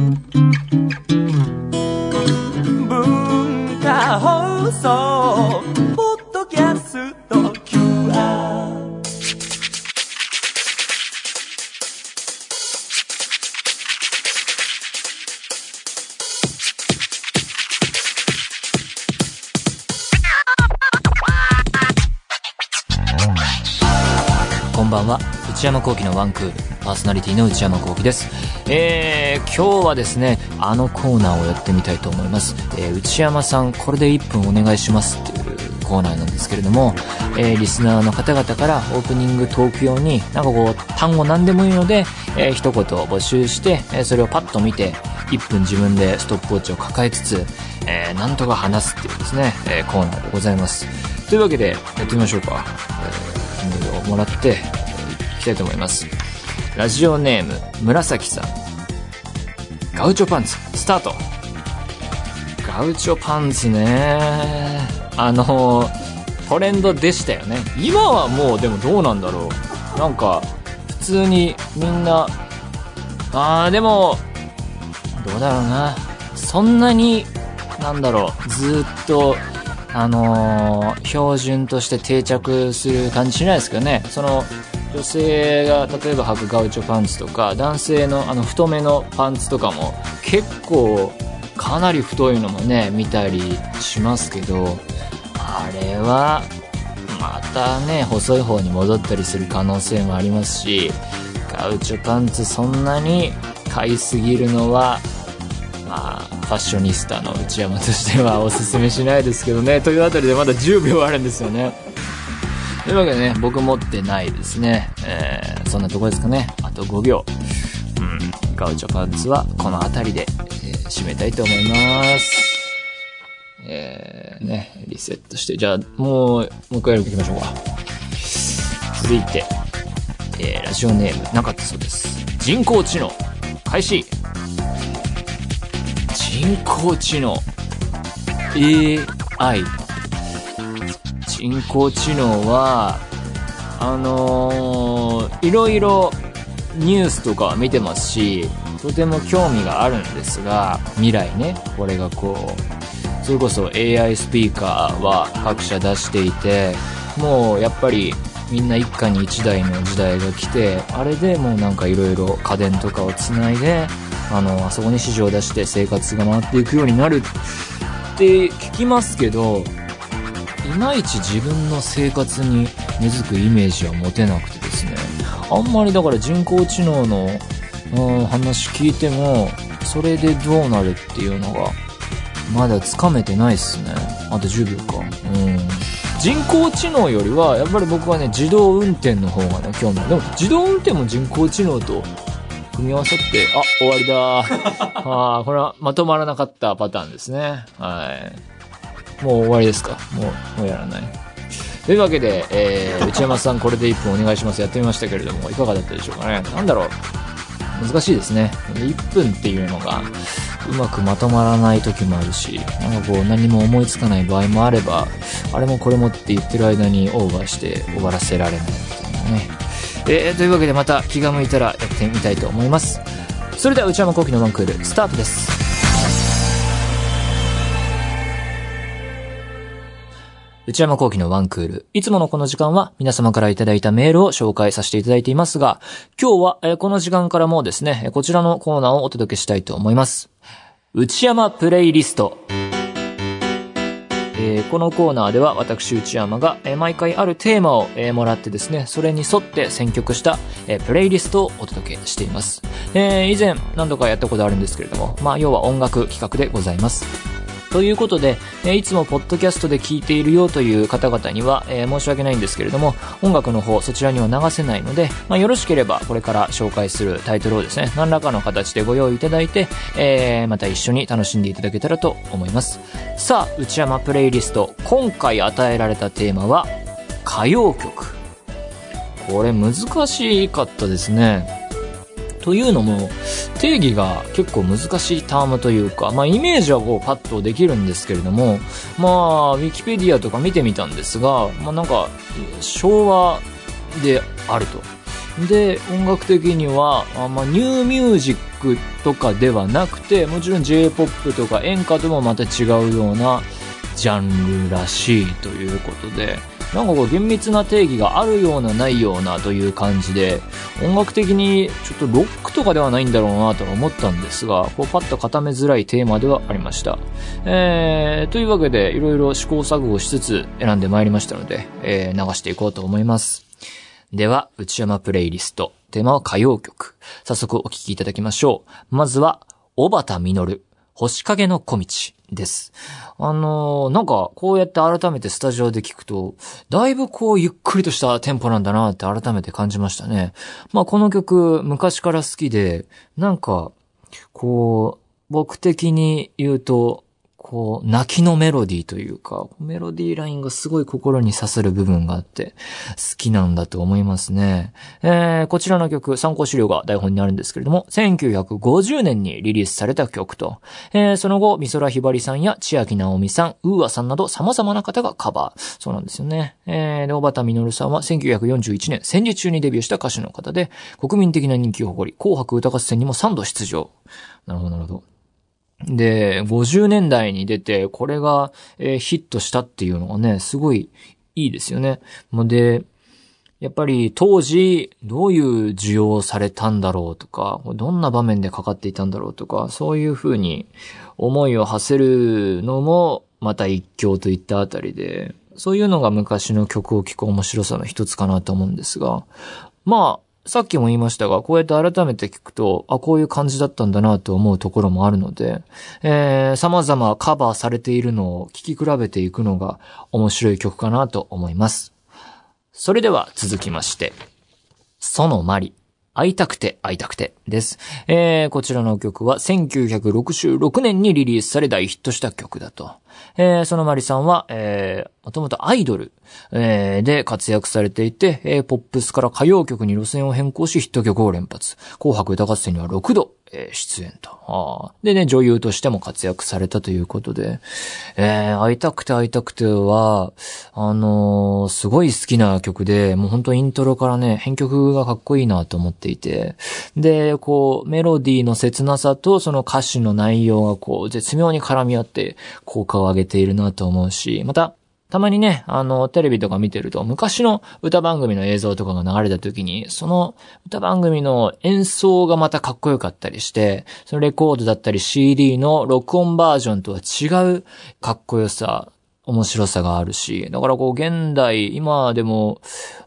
文化放送ポッドキャスト QR こんばんは。内山聖輝のワンクール。パーソナリティの内山聖輝です。えー、今日はですねあのコーナーをやってみたいと思います、えー内山さんこれで1分お願いします。っていうコーナーなんですけれども、えーリスナーの方々からオープニングトーク用になんかこう単語何でもいいので、えー一言募集して、えーそれをパッと見て1分自分でストップウォッチを抱えつつ、えーなんとか話すっていうですね、えーコーナーでございます。というわけでやってみましょうか、えー、をもらって、いきたいと思います。ラジオネーム紫さん。ガウチョパンツ。スタート。ガウチョパンツね。あのトレンドでしたよね。今はもうでもどうなんだろう。なんか普通にみんなあーでもどうだろうな。そんなになんだろう。ずっとあのー標準として定着する感じしないですけどね。その女性が例えば履くガウチョパンツとか男性のあの太めのパンツとかも結構かなり太いのもね見たりしますけどあれはまたね細い方に戻ったりする可能性もありますしガウチョパンツそんなに買いすぎるのはまあファッショニスタの内山としてはおすすめしないですけどね。というあたりでまだ10秒あるんですよね。というわけでね僕持ってないですねえー、そんなとこですかねあと5秒うんガウチョパンツはこの辺りで、えー締めたいと思いますえー、ね、リセットして、じゃあ、もう、もう一回やりましょうか。続いて、えー、ラジオネーム、なかったそうです。人工知能、開始。人工知能、AI。人工知能は、あのー、いろいろニュースとかは見てますし、とても興味があるんですが、未来ね、これがこう、それこそ AI スピーカーは各社出していて、もうやっぱりみんな一家に一台の時代が来て、あれでもうなんかいろいろ家電とかをつないで、あの、あそこに市場を出して生活が回っていくようになるって聞きますけど、いまいち自分の生活に根付くイメージは持てなくてですね。あんまりだから人工知能の、うん、話聞いても、それでどうなるっていうのが、まだつかめてないっすね。あと10秒か。うん。人工知能よりは、やっぱり僕はね、自動運転の方がね、興味。でも、自動運転も人工知能と組み合わさって、あ、終わりだ。ああ、これはまとまらなかったパターンですね。はい。もう終わりですか？もう、もうやらない。というわけで、えー、内山さんこれで1分お願いします。やってみましたけれども、いかがだったでしょうかね？なんだろう。難しいですね。1分っていうのが、うまくまとまらない時もあるし、なんかこう何も思いつかない場合もあれば、あれもこれもって言ってる間にオーバーして終わらせられないみたいなね。えー、というわけでまた気が向いたらやってみたいと思います。それでは内山聖輝のワンクール、スタートです。内山聖輝のワンクール。いつものこの時間は皆様からいただいたメールを紹介させていただいていますが、今日は、えこの時間からもですね、こちらのコーナーをお届けしたいと思います。内山プレイリスト。えーこのコーナーでは私内山が、えー毎回あるテーマを、えもらってですね、それに沿って選曲した、えプレイリストをお届けしています。え以前何度かやったことあるんですけれども、まあ要は音楽企画でございます。ということで、えいつもポッドキャストで聞いているよという方々には、え申し訳ないんですけれども、音楽の方そちらには流せないので、まあ、よろしければこれから紹介するタイトルをですね、何らかの形でご用意いただいて、えーまた一緒に楽しんでいただけたらと思います。さあ、内山プレイリスト、今回与えられたテーマは、歌謡曲。これ難しかったですね。というのも、定義が結構難しいタームというか、まあイメージはこうパッとできるんですけれども、まあ、ウィキペディアとか見てみたんですが、まあなんか、昭和であると。で、音楽的には、あまあ、ニューミュージックとかではなくて、もちろん J-POP とか演歌ともまた違うようなジャンルらしいということで、なんかこう厳密な定義があるようなないようなという感じで、音楽的にちょっとロックとかではないんだろうなと思ったんですが、こうパッと固めづらいテーマではありました。えー、というわけでいろいろ試行錯誤しつつ選んでまいりましたので、えー、流していこうと思います。では、内山プレイリスト。テーマは歌謡曲。早速お聴きいただきましょう。まずは、小畑実、星影の小道。です。あのー、なんか、こうやって改めてスタジオで聞くと、だいぶこう、ゆっくりとしたテンポなんだなって改めて感じましたね。まあ、この曲、昔から好きで、なんか、こう、僕的に言うと、こう、泣きのメロディーというか、メロディーラインがすごい心に刺さる部分があって、好きなんだと思いますね。えー、こちらの曲、参考資料が台本にあるんですけれども、1950年にリリースされた曲と、えー、その後、美空ひばりさんや千秋直美さん、ウーアさんなど様々な方がカバー。そうなんですよね。えー、で、小畑実さんは1941年、戦時中にデビューした歌手の方で、国民的な人気を誇り、紅白歌合戦にも3度出場。なるほど、なるほど。で、50年代に出て、これが、えー、ヒットしたっていうのがね、すごいいいですよね。もうで、やっぱり当時どういう需要をされたんだろうとか、どんな場面でかかっていたんだろうとか、そういう風に思いを馳せるのもまた一興といったあたりで、そういうのが昔の曲を聴く面白さの一つかなと思うんですが、まあ、さっきも言いましたが、こうやって改めて聞くと、あ、こういう感じだったんだなと思うところもあるので、えー、様々カバーされているのを聞き比べていくのが面白い曲かなと思います。それでは続きまして、そのまり。会いたくて会いたくてです。えー、こちらの曲は1966年にリリースされ大ヒットした曲だと。えー、そのまりさんは、えー、もともとアイドル、えー、で活躍されていて、えー、ポップスから歌謡曲に路線を変更しヒット曲を連発。紅白歌合戦には6度、え、出演と。でね、女優としても活躍されたということで、えー、会いたくて会いたくては、あのー、すごい好きな曲で、もう本当イントロからね、編曲がかっこいいなと思っていて、で、こう、メロディーの切なさとその歌詞の内容がこう、絶妙に絡み合って、効果を上げているなと思うし、また、たまにね、あの、テレビとか見てると、昔の歌番組の映像とかが流れた時に、その歌番組の演奏がまたかっこよかったりして、そのレコードだったり CD の録音バージョンとは違うかっこよさ、面白さがあるし、だからこう現代、今でも、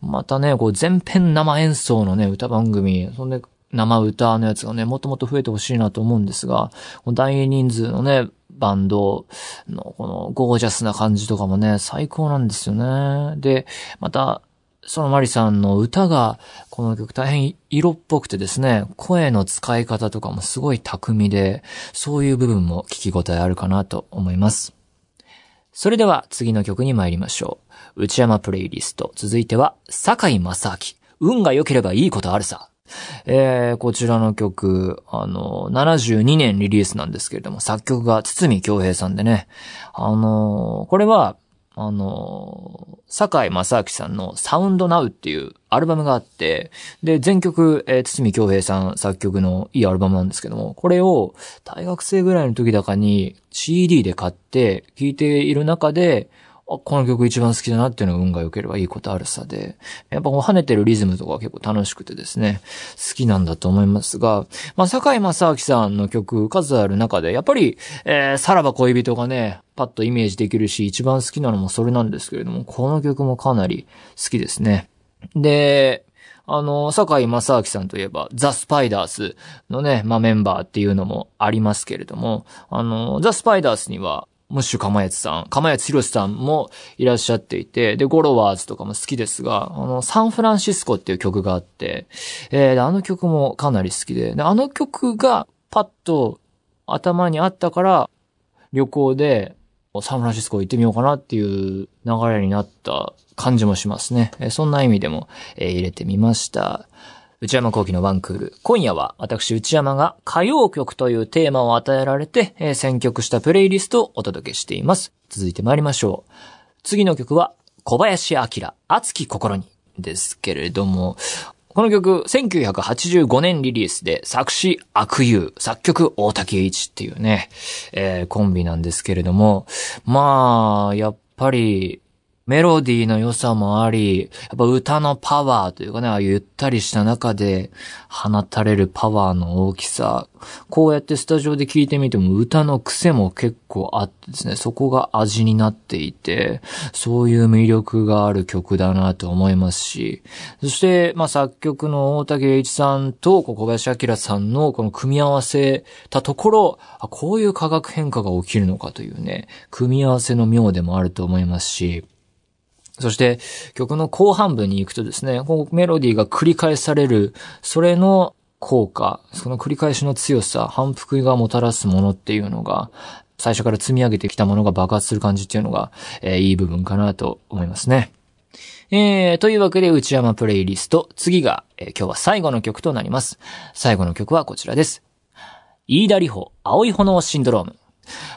またね、こう全編生演奏のね、歌番組、そんで生歌のやつがね、もっともっと増えてほしいなと思うんですが、大人数のね、バンドのこのゴージャスな感じとかもね、最高なんですよね。で、また、そのマリさんの歌が、この曲大変色っぽくてですね、声の使い方とかもすごい巧みで、そういう部分も聞き応えあるかなと思います。それでは次の曲に参りましょう。内山プレイリスト。続いては、坂井正明。運が良ければいいことあるさ。えー、こちらの曲、あの、72年リリースなんですけれども、作曲が堤京平さんでね、あの、これは、あの、坂井正明さんのサウンドナウっていうアルバムがあって、で、全曲、えー、堤京平さん作曲のいいアルバムなんですけども、これを大学生ぐらいの時だかに CD で買って聴いている中で、この曲一番好きだなっていうのが運が良ければいいことあるさで、やっぱこう跳ねてるリズムとか結構楽しくてですね、好きなんだと思いますが、まあ、坂井正明さんの曲数ある中で、やっぱり、えー、さらば恋人がね、パッとイメージできるし、一番好きなのもそれなんですけれども、この曲もかなり好きですね。で、あの、坂井正明さんといえば、ザ・スパイダースのね、まあ、メンバーっていうのもありますけれども、あの、ザ・スパイダースには、ムッシュかまやつさん、かまやつひろしさんもいらっしゃっていて、で、ゴロワーズとかも好きですが、あの、サンフランシスコっていう曲があって、えー、あの曲もかなり好きで、で、あの曲がパッと頭にあったから、旅行でサンフランシスコ行ってみようかなっていう流れになった感じもしますね。そんな意味でも、えー、入れてみました。内山幸喜のワンクール。今夜は私内山が歌謡曲というテーマを与えられて、えー、選曲したプレイリストをお届けしています。続いて参りましょう。次の曲は小林明、熱き心にですけれども、この曲、1985年リリースで、作詞悪友、作曲大竹一っていうね、えー、コンビなんですけれども、まあ、やっぱり、メロディーの良さもあり、やっぱ歌のパワーというかね、ああゆったりした中で放たれるパワーの大きさ。こうやってスタジオで聴いてみても歌の癖も結構あってですね、そこが味になっていて、そういう魅力がある曲だなと思いますし、そして、まあ作曲の大竹栄一さんと小林明さんのこの組み合わせたところ、こういう化学変化が起きるのかというね、組み合わせの妙でもあると思いますし、そして曲の後半部に行くとですね、こうメロディーが繰り返される、それの効果、その繰り返しの強さ、反復がもたらすものっていうのが、最初から積み上げてきたものが爆発する感じっていうのが、えー、いい部分かなと思いますね。えー、というわけで内山プレイリスト、次が、えー、今日は最後の曲となります。最後の曲はこちらです。飯田里穂、青い炎シンドローム。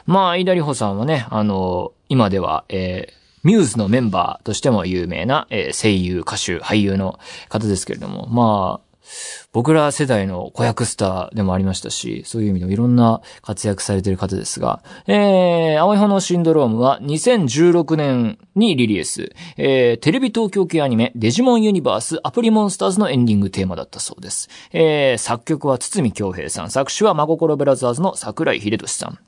まあ、飯田里穂さんはね、あのー、今では、えー、ミューズのメンバーとしても有名な、えー、声優、歌手、俳優の方ですけれども、まあ、僕ら世代の子役スターでもありましたし、そういう意味でもいろんな活躍されている方ですが、えー、青い炎シンドロームは2016年にリリース、えー、テレビ東京系アニメデジモンユニバースアプリモンスターズのエンディングテーマだったそうです。えー、作曲は堤京平さん、作詞は真心ブラザーズの桜井秀俊さん。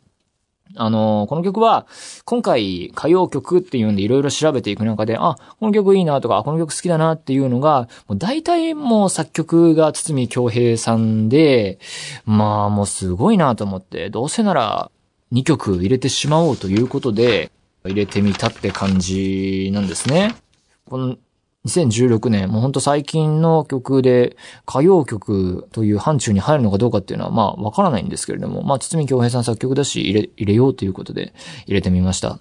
あの、この曲は、今回歌謡曲っていうんでいろいろ調べていく中で、あ、この曲いいなとか、この曲好きだなっていうのが、もう大体もう作曲が堤京平さんで、まあもうすごいなと思って、どうせなら2曲入れてしまおうということで、入れてみたって感じなんですね。この2016年、もうほんと最近の曲で、歌謡曲という範疇に入るのかどうかっていうのは、まあ、わからないんですけれども、まあ、堤京平さん作曲だし、入れ、入れようということで、入れてみました。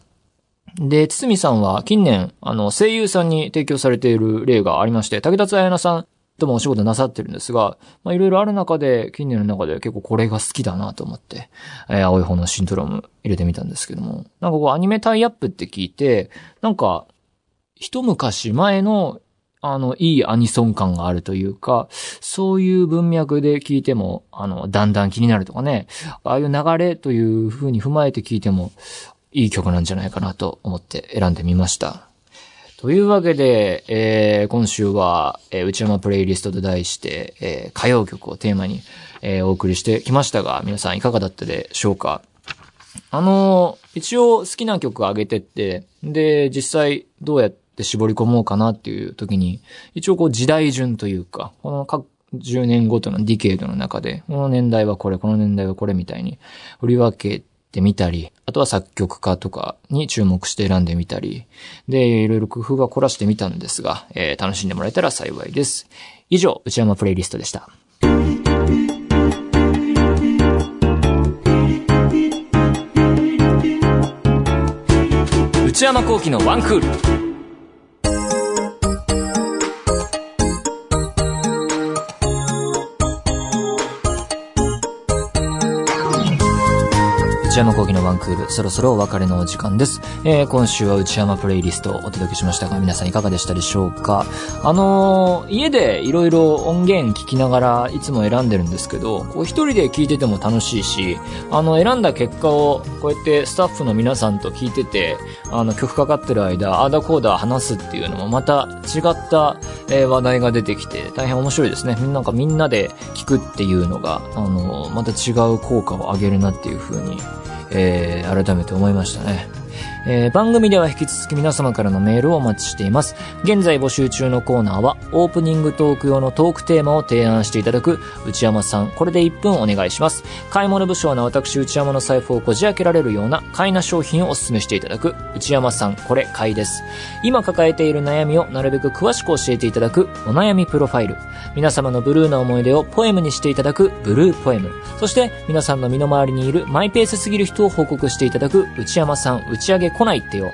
で、堤さんは近年、あの、声優さんに提供されている例がありまして、竹田彩奈さんともお仕事なさってるんですが、まあ、いろいろある中で、近年の中で結構これが好きだなと思って、えー、青い方のシントローム入れてみたんですけども、なんかこうアニメタイアップって聞いて、なんか、一昔前の、あの、いいアニソン感があるというか、そういう文脈で聞いても、あの、だんだん気になるとかね、ああいう流れという風に踏まえて聞いても、いい曲なんじゃないかなと思って選んでみました。というわけで、えー、今週は、えー、内山プレイリストと題して、えー、歌謡曲をテーマに、えー、お送りしてきましたが、皆さんいかがだったでしょうか？あのー、一応好きな曲あげてって、で、実際どうやってって絞り込もうかなっていう時に、一応こう時代順というか、この各10年ごとのディケードの中で、この年代はこれ、この年代はこれみたいに振り分けてみたり、あとは作曲家とかに注目して選んでみたり、で、いろいろ工夫が凝らしてみたんですが、えー、楽しんでもらえたら幸いです。以上、内山プレイリストでした。内山幸喜のワンクール。内山講義のワンクール、そろそろお別れのお時間です。えー、今週は内山プレイリストをお届けしましたが、皆さんいかがでしたでしょうか？あのー、家でいろいろ音源聞きながらいつも選んでるんですけど、こう一人で聞いてても楽しいし、あの、選んだ結果をこうやってスタッフの皆さんと聞いてて、あの、曲かかってる間、あーだこーだ話すっていうのもまた違った、えー、話題が出てきて、大変面白いですね。なんかみんなで聞くっていうのが、あのー、また違う効果を上げるなっていう風にえー、改めて思いましたね。えー、番組では引き続き皆様からのメールをお待ちしています。現在募集中のコーナーは、オープニングトーク用のトークテーマを提案していただく、内山さん、これで1分お願いします。買い物不詳な私内山の財布をこじ開けられるような買いな商品をお勧めしていただく、内山さん、これ買いです。今抱えている悩みをなるべく詳しく教えていただく、お悩みプロファイル。皆様のブルーな思い出をポエムにしていただく、ブルーポエム。そして、皆さんの身の回りにいるマイペースすぎる人を報告していただく、内山さん、打ち上げ来ないってよ。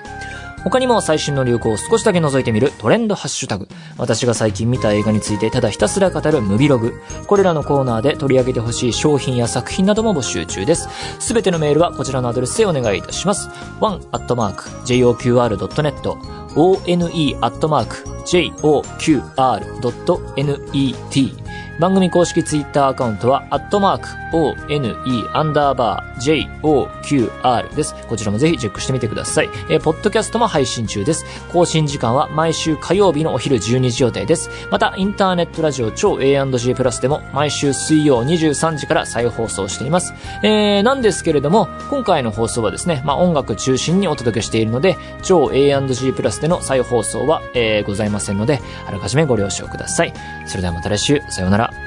他にも最新の流行を少しだけ覗いてみるトレンドハッシュタグ。私が最近見た映画についてただひたすら語るムビログ。これらのコーナーで取り上げてほしい商品や作品なども募集中です。すべてのメールはこちらのアドレスへお願いいたします。one.joqr.net one.joqr.net 番組公式ツイッターアカウントは、アットマーク、one, アンダーバー、joqr です。こちらもぜひチェックしてみてください。えー、ポッドキャストも配信中です。更新時間は毎週火曜日のお昼12時予定です。また、インターネットラジオ超 A&G プラスでも毎週水曜23時から再放送しています。えー、なんですけれども、今回の放送はですね、まあ音楽中心にお届けしているので、超 A&G プラスでの再放送は、えー、ございませんので、あらかじめご了承ください。それではまた来週、さようなら。